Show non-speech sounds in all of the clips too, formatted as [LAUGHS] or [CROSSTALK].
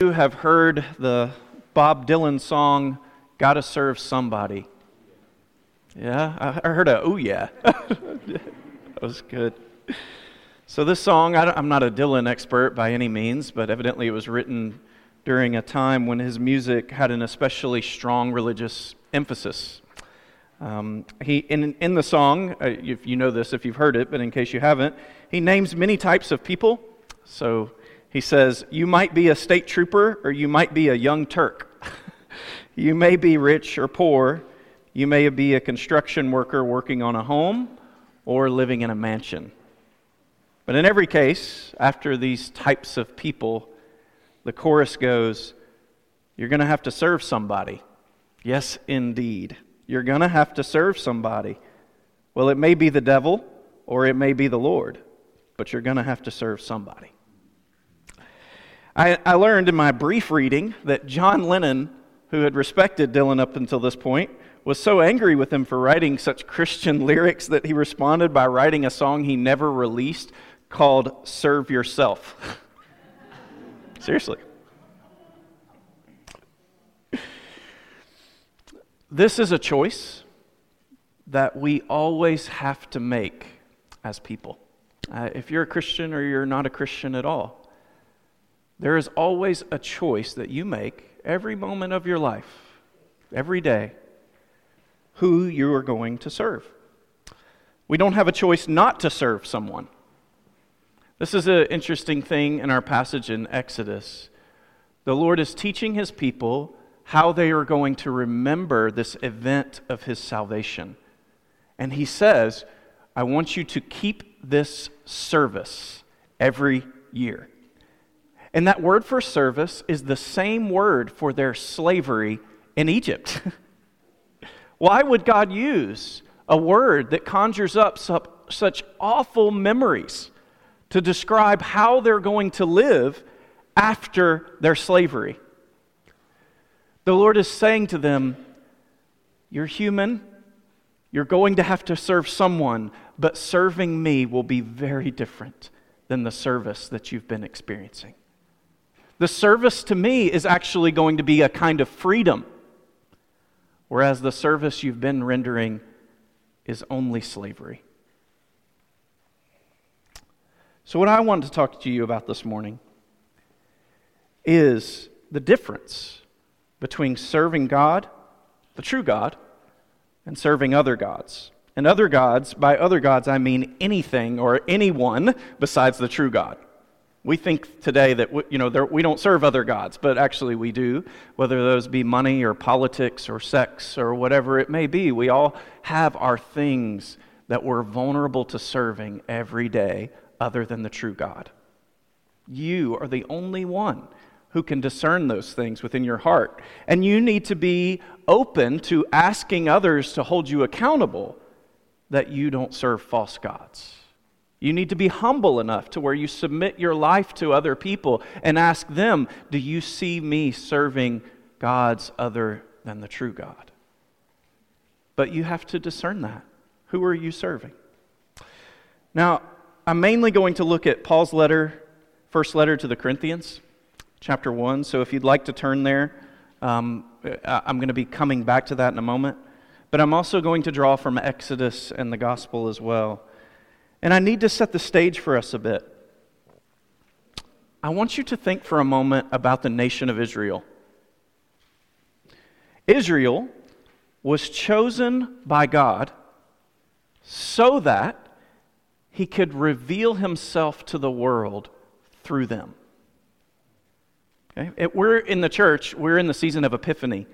you have heard the Bob Dylan song, Gotta Serve Somebody? Yeah, I heard a, oh yeah. [LAUGHS] that was good. So, this song, I'm not a Dylan expert by any means, but evidently it was written during a time when his music had an especially strong religious emphasis. Um, he, in, in the song, uh, if you know this, if you've heard it, but in case you haven't, he names many types of people. So he says, You might be a state trooper or you might be a young Turk. [LAUGHS] you may be rich or poor. You may be a construction worker working on a home or living in a mansion. But in every case, after these types of people, the chorus goes, You're going to have to serve somebody. Yes, indeed. You're going to have to serve somebody. Well, it may be the devil or it may be the Lord, but you're going to have to serve somebody. I, I learned in my brief reading that John Lennon, who had respected Dylan up until this point, was so angry with him for writing such Christian [LAUGHS] lyrics that he responded by writing a song he never released called Serve Yourself. [LAUGHS] Seriously. This is a choice that we always have to make as people. Uh, if you're a Christian or you're not a Christian at all, there is always a choice that you make every moment of your life, every day, who you are going to serve. We don't have a choice not to serve someone. This is an interesting thing in our passage in Exodus. The Lord is teaching his people how they are going to remember this event of his salvation. And he says, I want you to keep this service every year. And that word for service is the same word for their slavery in Egypt. [LAUGHS] Why would God use a word that conjures up such awful memories to describe how they're going to live after their slavery? The Lord is saying to them, You're human. You're going to have to serve someone, but serving me will be very different than the service that you've been experiencing. The service to me is actually going to be a kind of freedom, whereas the service you've been rendering is only slavery. So, what I want to talk to you about this morning is the difference between serving God, the true God, and serving other gods. And other gods, by other gods, I mean anything or anyone besides the true God. We think today that you know we don't serve other gods, but actually we do, whether those be money or politics or sex or whatever it may be. We all have our things that we're vulnerable to serving every day other than the true God. You are the only one who can discern those things within your heart. And you need to be open to asking others to hold you accountable that you don't serve false gods. You need to be humble enough to where you submit your life to other people and ask them, Do you see me serving gods other than the true God? But you have to discern that. Who are you serving? Now, I'm mainly going to look at Paul's letter, first letter to the Corinthians, chapter 1. So if you'd like to turn there, um, I'm going to be coming back to that in a moment. But I'm also going to draw from Exodus and the gospel as well. And I need to set the stage for us a bit. I want you to think for a moment about the nation of Israel. Israel was chosen by God so that he could reveal himself to the world through them. Okay? It, we're in the church, we're in the season of Epiphany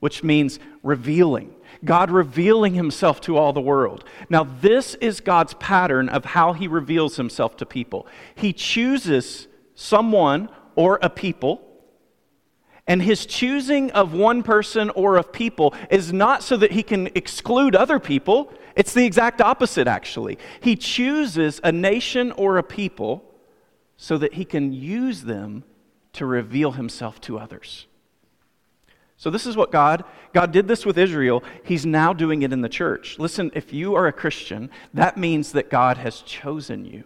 which means revealing. God revealing himself to all the world. Now, this is God's pattern of how he reveals himself to people. He chooses someone or a people, and his choosing of one person or of people is not so that he can exclude other people. It's the exact opposite, actually. He chooses a nation or a people so that he can use them to reveal himself to others. So, this is what God, God did this with Israel. He's now doing it in the church. Listen, if you are a Christian, that means that God has chosen you.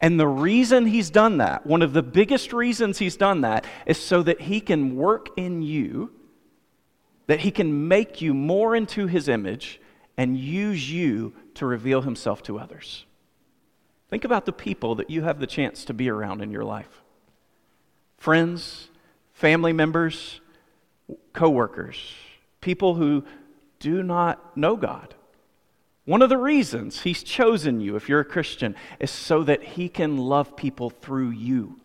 And the reason he's done that, one of the biggest reasons he's done that, is so that he can work in you, that he can make you more into his image and use you to reveal himself to others. Think about the people that you have the chance to be around in your life friends, family members, coworkers, people who do not know God. One of the reasons He's chosen you, if you're a Christian, is so that He can love people through you,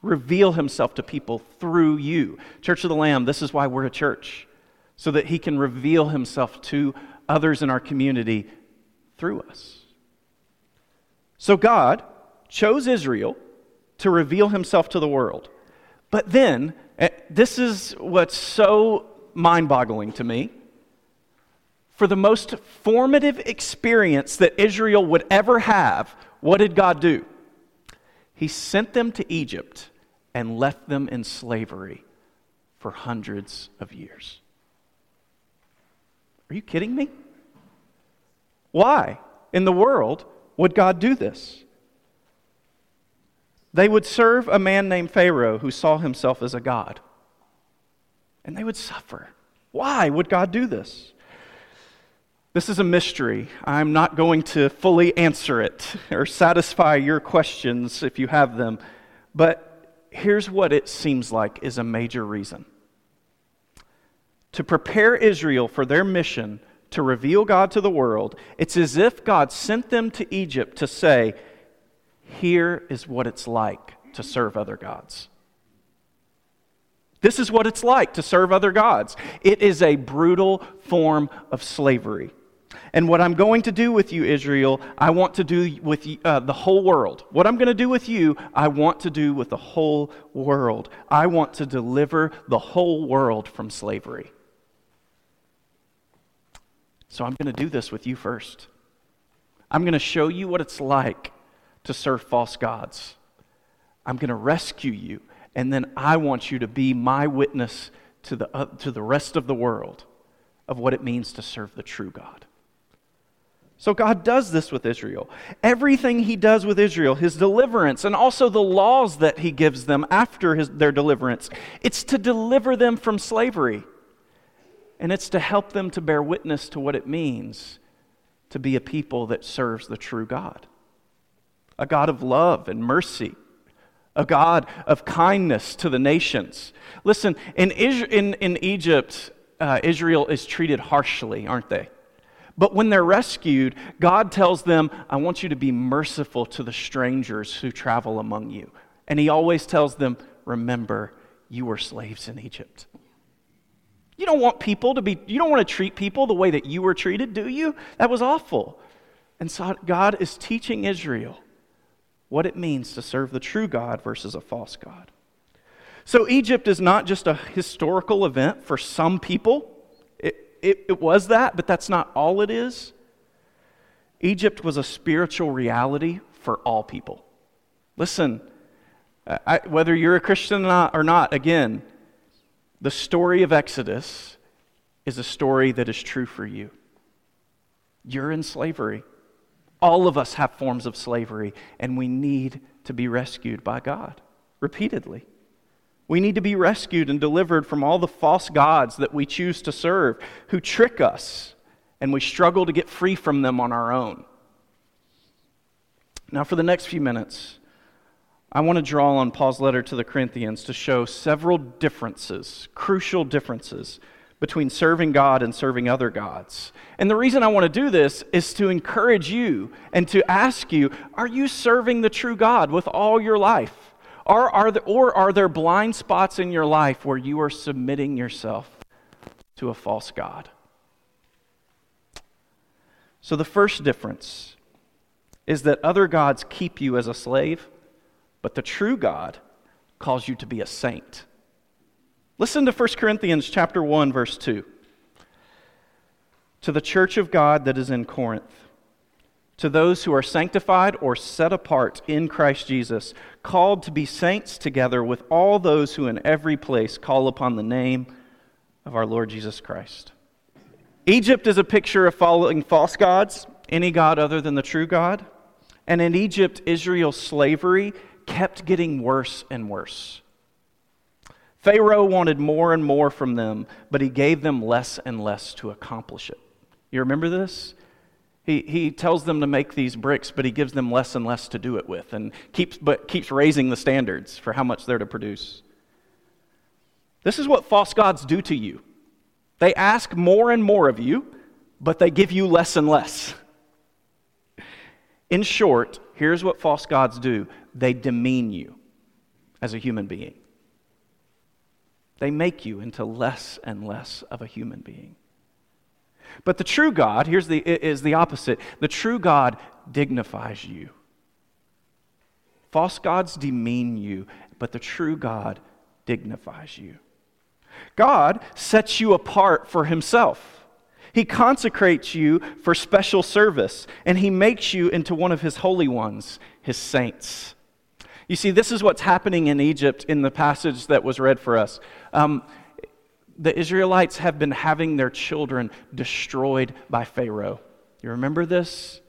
reveal Himself to people through you. Church of the Lamb, this is why we're a church, so that He can reveal Himself to others in our community through us. So God chose Israel to reveal Himself to the world. But then, Eh, this is what's so mind boggling to me for the most formative experience that Israel would ever have, what did God do? He sent them to Egypt and left them in slavery for hundreds of years. Are you kidding me? Why in the world would God do this? They would serve a man named Pharaoh who saw himself as a god, and they would suffer. Why would God do this? This is a mystery. I'm not going to fully answer it or satisfy your questions if you have them. But here's what it seems like is a major reason. To prepare Israel for their mission to reveal God to the world, it's as if God sent them to Egypt to say, Here is what it's like to serve other gods. This is what it's like to serve other gods. It is a brutal form of slavery. And what I'm going to do with you, Israel, I want to do with uh, the whole world. What I'm going to do with you, I want to do with the whole world. I want to deliver the whole world from slavery. So I'm going to do this with you first. I'm going to show you what it's like to serve false gods. I'm going to rescue you, and then I want you to be my witness to the, uh, to the rest of the world of what it means to serve the true God. So God does this with Israel. Everything He does with Israel, His deliverance, and also the laws that He gives them after his, their deliverance, it's to deliver them from slavery. And it's to help them to bear witness to what it means to be a people that serves the true God a God of love and mercy, a God of kindness to the nations. Listen, in, in, in Egypt, uh, Israel is treated harshly, aren't they? But when they're rescued, God tells them, I want you to be merciful to the strangers who travel among you. And He always tells them, Remember, you were slaves in Egypt. You don't want people to be, you don't want to treat people the way that you were treated, do you? That was awful. And so God is teaching Israel what it means to serve the true God versus a false God. So Egypt is not just a historical event for some people it, it was that, but that's not all it is. Egypt was a spiritual reality for all people. Listen, I, whether you're a Christian or not, again, the story of Exodus is a story that is true for you. You're in slavery. All of us have forms of slavery, and we need to be rescued by God repeatedly. We need to be rescued and delivered from all the false gods that we choose to serve, who trick us, and we struggle to get free from them on our own. Now, for the next few minutes, I want to draw on Paul's letter to the Corinthians to show several differences, crucial differences, between serving God and serving other gods. And the reason I want to do this is to encourage you and to ask you are you serving the true God with all your life? Or are, there, or are there blind spots in your life where you are submitting yourself to a false God? So, the first difference is that other gods keep you as a slave, but the true God calls you to be a saint. Listen to 1 Corinthians chapter 1 verse 2. To the church of God that is in Corinth, to those who are sanctified or set apart in Christ Jesus, called to be saints together with all those who in every place call upon the name of our Lord Jesus Christ. Egypt is a picture of following false gods, any God other than the true God. And in Egypt, Israel's slavery kept getting worse and worse. Pharaoh wanted more and more from them, but he gave them less and less to accomplish it. You remember this? He, he tells them to make these bricks, but he gives them less and less to do it with and keeps, but keeps raising the standards for how much they're to produce. This is what false gods do to you. They ask more and more of you, but they give you less and less. In short, here's what false gods do they demean you as a human being, they make you into less and less of a human being. But the true God, here's the, is the opposite. The true God dignifies you. False gods demean you, but the true God dignifies you. God sets you apart for himself. He consecrates you for special service, and he makes you into one of his holy ones, his saints. You see, this is what's happening in Egypt in the passage that was read for us. Um, the Israelites have been having their children destroyed by Pharaoh. You remember this?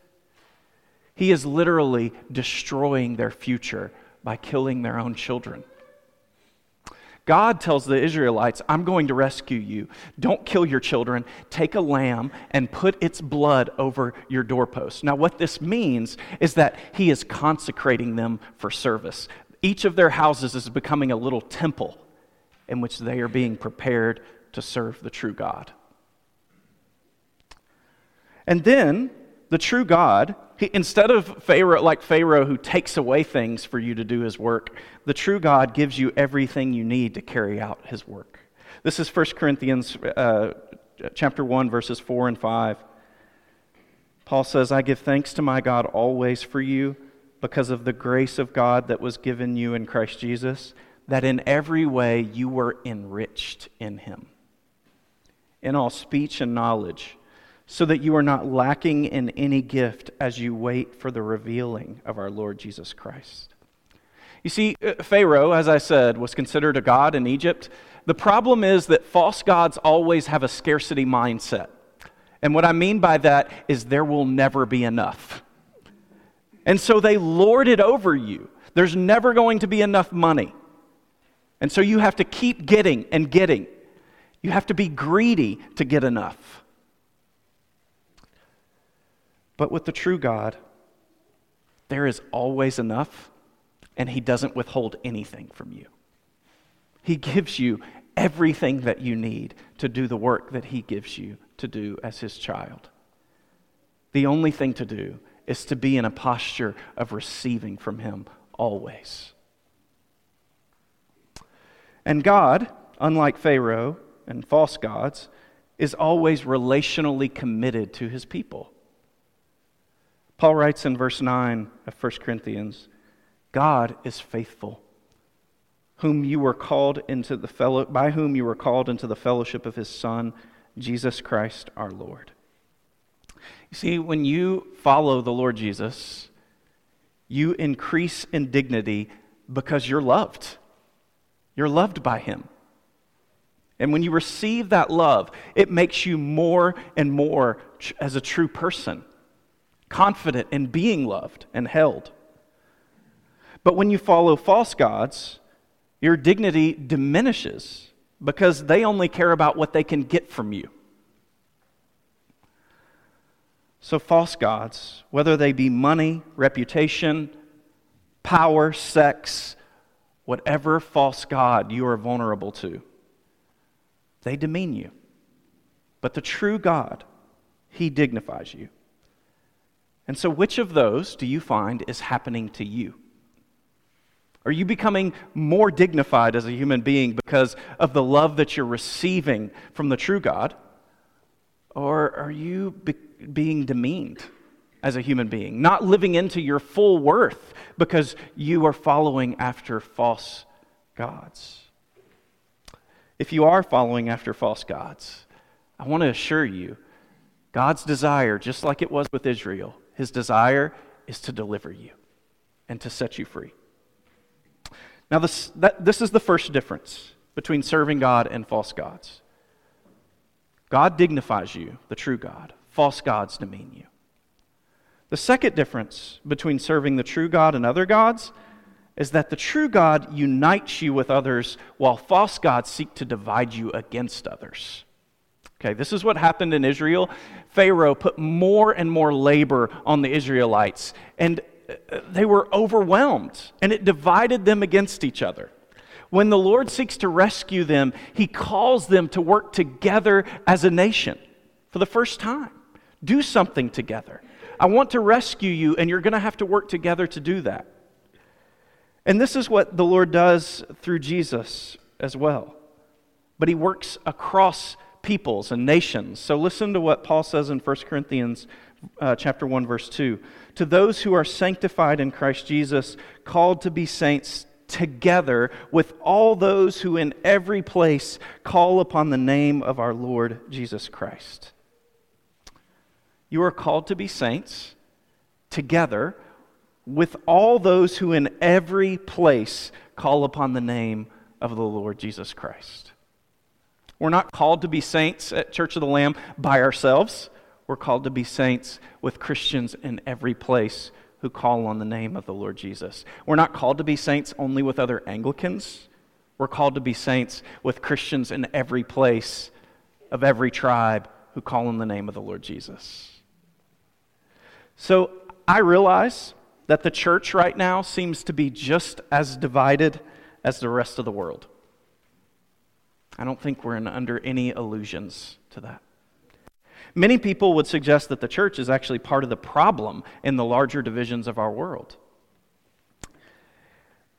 He is literally destroying their future by killing their own children. God tells the Israelites, I'm going to rescue you. Don't kill your children. Take a lamb and put its blood over your doorpost. Now, what this means is that He is consecrating them for service. Each of their houses is becoming a little temple in which they are being prepared to serve the true God. And then the true God, he, instead of Pharaoh, like Pharaoh who takes away things for you to do his work, the true God gives you everything you need to carry out his work. This is 1 Corinthians uh, chapter 1, verses 4 and 5. Paul says, I give thanks to my God always for you because of the grace of God that was given you in Christ Jesus that in every way you were enriched in him, in all speech and knowledge, so that you are not lacking in any gift as you wait for the revealing of our Lord Jesus Christ. You see, uh, Pharaoh, as I said, was considered a god in Egypt. The problem is that false gods always have a scarcity mindset. And what I mean by that is there will never be enough. And so they lord it over you. There's never going to be enough money. And so you have to keep getting and getting. You have to be greedy to get enough. But with the true God, there is always enough, and He doesn't withhold anything from you. He gives you everything that you need to do the work that He gives you to do as His child. The only thing to do is to be in a posture of receiving from Him always. And God, unlike Pharaoh and false gods, is always relationally committed to his people. Paul writes in verse 9 of 1 Corinthians God is faithful, whom you were called into the fellow, by whom you were called into the fellowship of his Son, Jesus Christ our Lord. You see, when you follow the Lord Jesus, you increase in dignity because you're loved. You're loved by Him. And when you receive that love, it makes you more and more as a true person, confident in being loved and held. But when you follow false gods, your dignity diminishes because they only care about what they can get from you. So, false gods, whether they be money, reputation, power, sex, whatever false God you are vulnerable to, they demean you. But the true God, He dignifies you. And so, which of those do you find is happening to you? Are you becoming more dignified as a human being because of the love that you're receiving from the true God? Or are you be- being demeaned as a human being, not living into your full worth because you are following after false gods. If you are following after false gods, I want to assure you God's desire, just like it was with Israel, his desire is to deliver you and to set you free. Now, this, that, this is the first difference between serving God and false gods. God dignifies you, the true God. False gods demean you. The second difference between serving the true God and other gods is that the true God unites you with others while false gods seek to divide you against others. Okay, this is what happened in Israel. Pharaoh put more and more labor on the Israelites, and uh, they were overwhelmed, and it divided them against each other. When the Lord seeks to rescue them, he calls them to work together as a nation for the first time. Do something together. I want to rescue you, and you're going to have to work together to do that. And this is what the Lord does through Jesus as well. But he works across peoples and nations. So listen to what Paul says in 1 Corinthians uh, chapter 1 verse 2. To those who are sanctified in Christ Jesus, called to be saints together with all those who in every place call upon the name of our Lord Jesus Christ. You are called to be saints together with all those who in every place call upon the name of the Lord Jesus Christ. We're not called to be saints at Church of the Lamb by ourselves. We're called to be saints with Christians in every place who call on the name of the Lord Jesus. We're not called to be saints only with other Anglicans. We're called to be saints with Christians in every place of every tribe who call on the name of the Lord Jesus. So I realize that the church right now seems to be just as divided as the rest of the world. I don't think we're under any illusions to that. Many people would suggest that the church is actually part of the problem in the larger divisions of our world.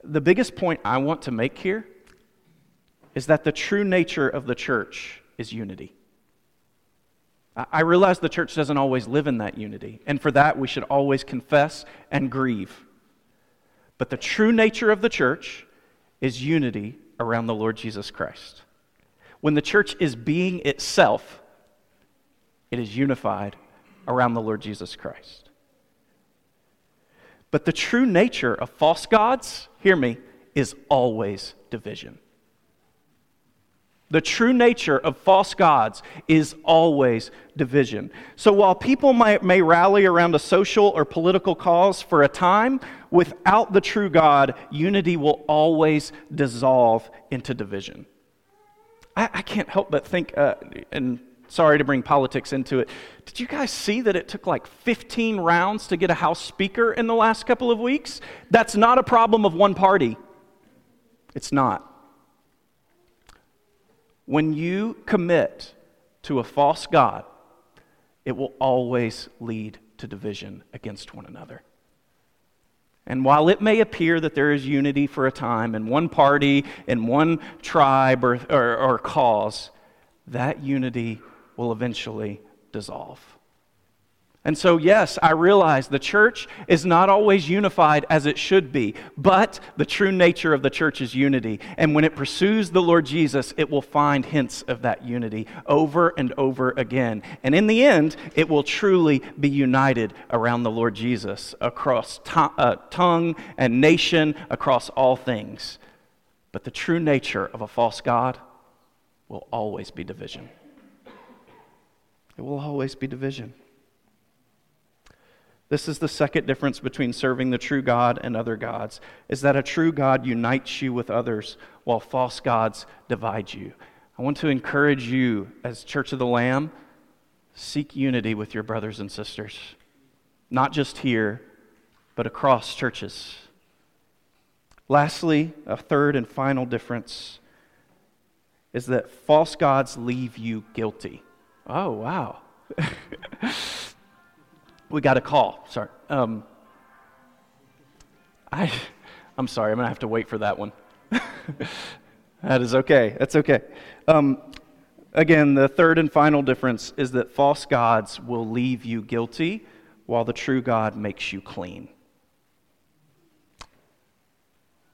The biggest point I want to make here is that the true nature of the church is unity. I realize the church doesn't always live in that unity, and for that we should always confess and grieve. But the true nature of the church is unity around the Lord Jesus Christ. When the church is being itself, it is unified around the Lord Jesus Christ. But the true nature of false gods, hear me, is always division. The true nature of false gods is always division. So while people may, may, rally around a social or political cause for a time, without the true God, unity will always dissolve into division. I, I can't help but think, uh, and sorry to bring politics into it, did you guys see that it took like 15 rounds to get a House Speaker in the last couple of weeks? That's not a problem of one party. It's not. When you commit to a false God, it will always lead to division against one another. And while it may appear that there is unity for a time in one party, in one tribe or, or, or cause, that unity will eventually dissolve. And so, yes, I realize the church is not always unified as it should be, but the true nature of the church is unity. And when it pursues the Lord Jesus, it will find hints of that unity over and over again. And in the end, it will truly be united around the Lord Jesus across uh, tongue and nation, across all things. But the true nature of a false God will always be division. It will always be division. This is the second difference between serving the true God and other gods, is that a true God unites you with others while false gods divide you. I want to encourage you as Church of the Lamb, seek unity with your brothers and sisters. Not just here, but across churches. Lastly, a third and final difference is that false gods leave you guilty. Oh, wow. [LAUGHS] we got a call. Sorry. Um, I, I'm sorry. I'm going to have to wait for that one. [LAUGHS] that is okay. That's okay. Um, again, the third and final difference is that false gods will leave you guilty while the true God makes you clean.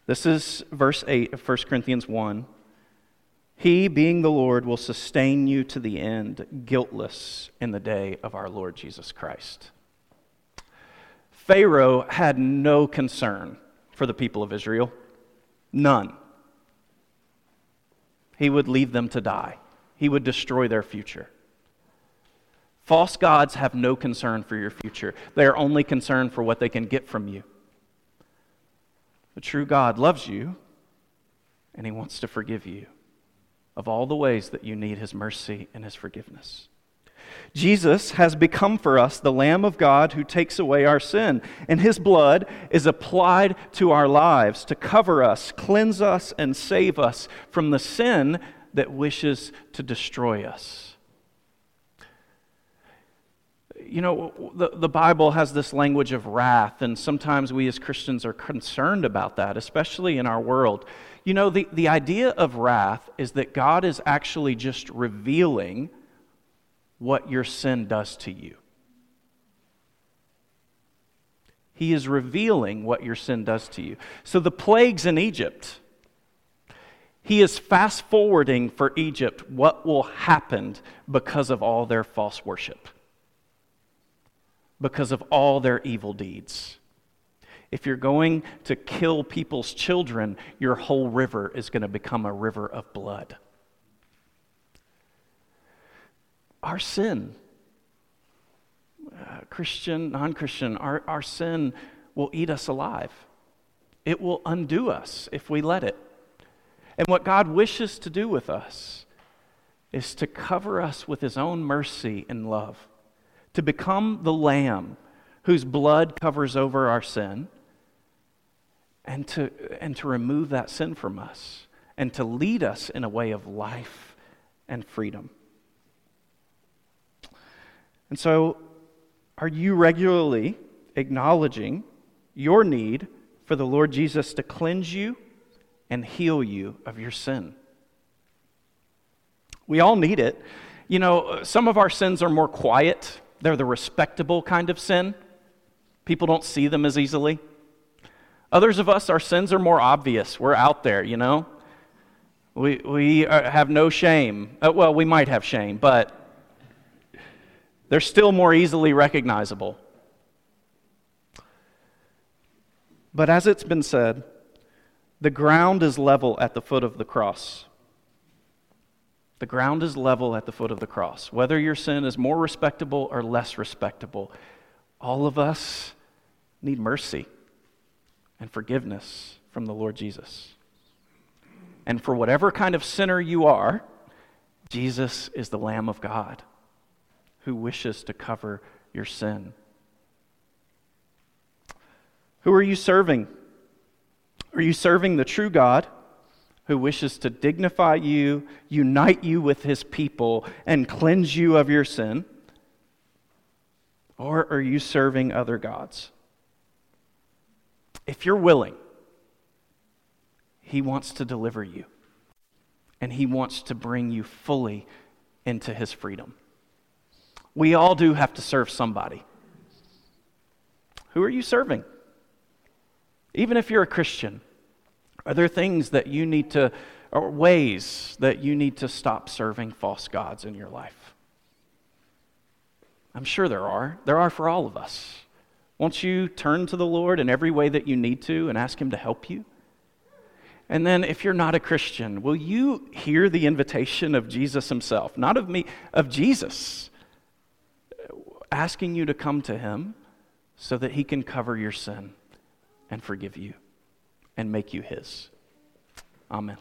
This is verse 8 of 1 Corinthians 1. He, being the Lord, will sustain you to the end, guiltless in the day of our Lord Jesus Christ. Pharaoh had no concern for the people of Israel. None. He would leave them to die, he would destroy their future. False gods have no concern for your future, they are only concerned for what they can get from you. The true God loves you, and He wants to forgive you of all the ways that you need His mercy and His forgiveness. Jesus has become for us the Lamb of God who takes away our sin, and his blood is applied to our lives to cover us, cleanse us, and save us from the sin that wishes to destroy us. You know, the, the Bible has this language of wrath, and sometimes we as Christians are concerned about that, especially in our world. You know, the, the idea of wrath is that God is actually just revealing what your sin does to you. He is revealing what your sin does to you. So the plagues in Egypt, he is fast forwarding for Egypt what will happen because of all their false worship, because of all their evil deeds. If you're going to kill people's children, your whole river is going to become a river of blood. Our sin, uh, Christian, non Christian, our, our sin will eat us alive. It will undo us if we let it. And what God wishes to do with us is to cover us with His own mercy and love, to become the Lamb whose blood covers over our sin, and to, and to remove that sin from us, and to lead us in a way of life and freedom. And so, are you regularly acknowledging your need for the Lord Jesus to cleanse you and heal you of your sin? We all need it. You know, some of our sins are more quiet, they're the respectable kind of sin. People don't see them as easily. Others of us, our sins are more obvious. We're out there, you know? We, we uh, have no shame. Uh, well, we might have shame, but they're still more easily recognizable. But as it's been said, the ground is level at the foot of the cross. The ground is level at the foot of the cross. Whether your sin is more respectable or less respectable, all of us need mercy and forgiveness from the Lord Jesus. And for whatever kind of sinner you are, Jesus is the Lamb of God who wishes to cover your sin. Who are you serving? Are you serving the true God who wishes to dignify you, unite you with his people, and cleanse you of your sin? Or are you serving other gods? If you're willing, he wants to deliver you, and he wants to bring you fully into his freedom. We all do have to serve somebody. Who are you serving? Even if you're a Christian, are there things that you need to, or ways that you need to stop serving false gods in your life? I'm sure there are. There are for all of us. Won't you turn to the Lord in every way that you need to and ask Him to help you? And then, if you're not a Christian, will you hear the invitation of Jesus Himself? Not of me, of Jesus asking you to come to Him so that He can cover your sin and forgive you and make you His. Amen.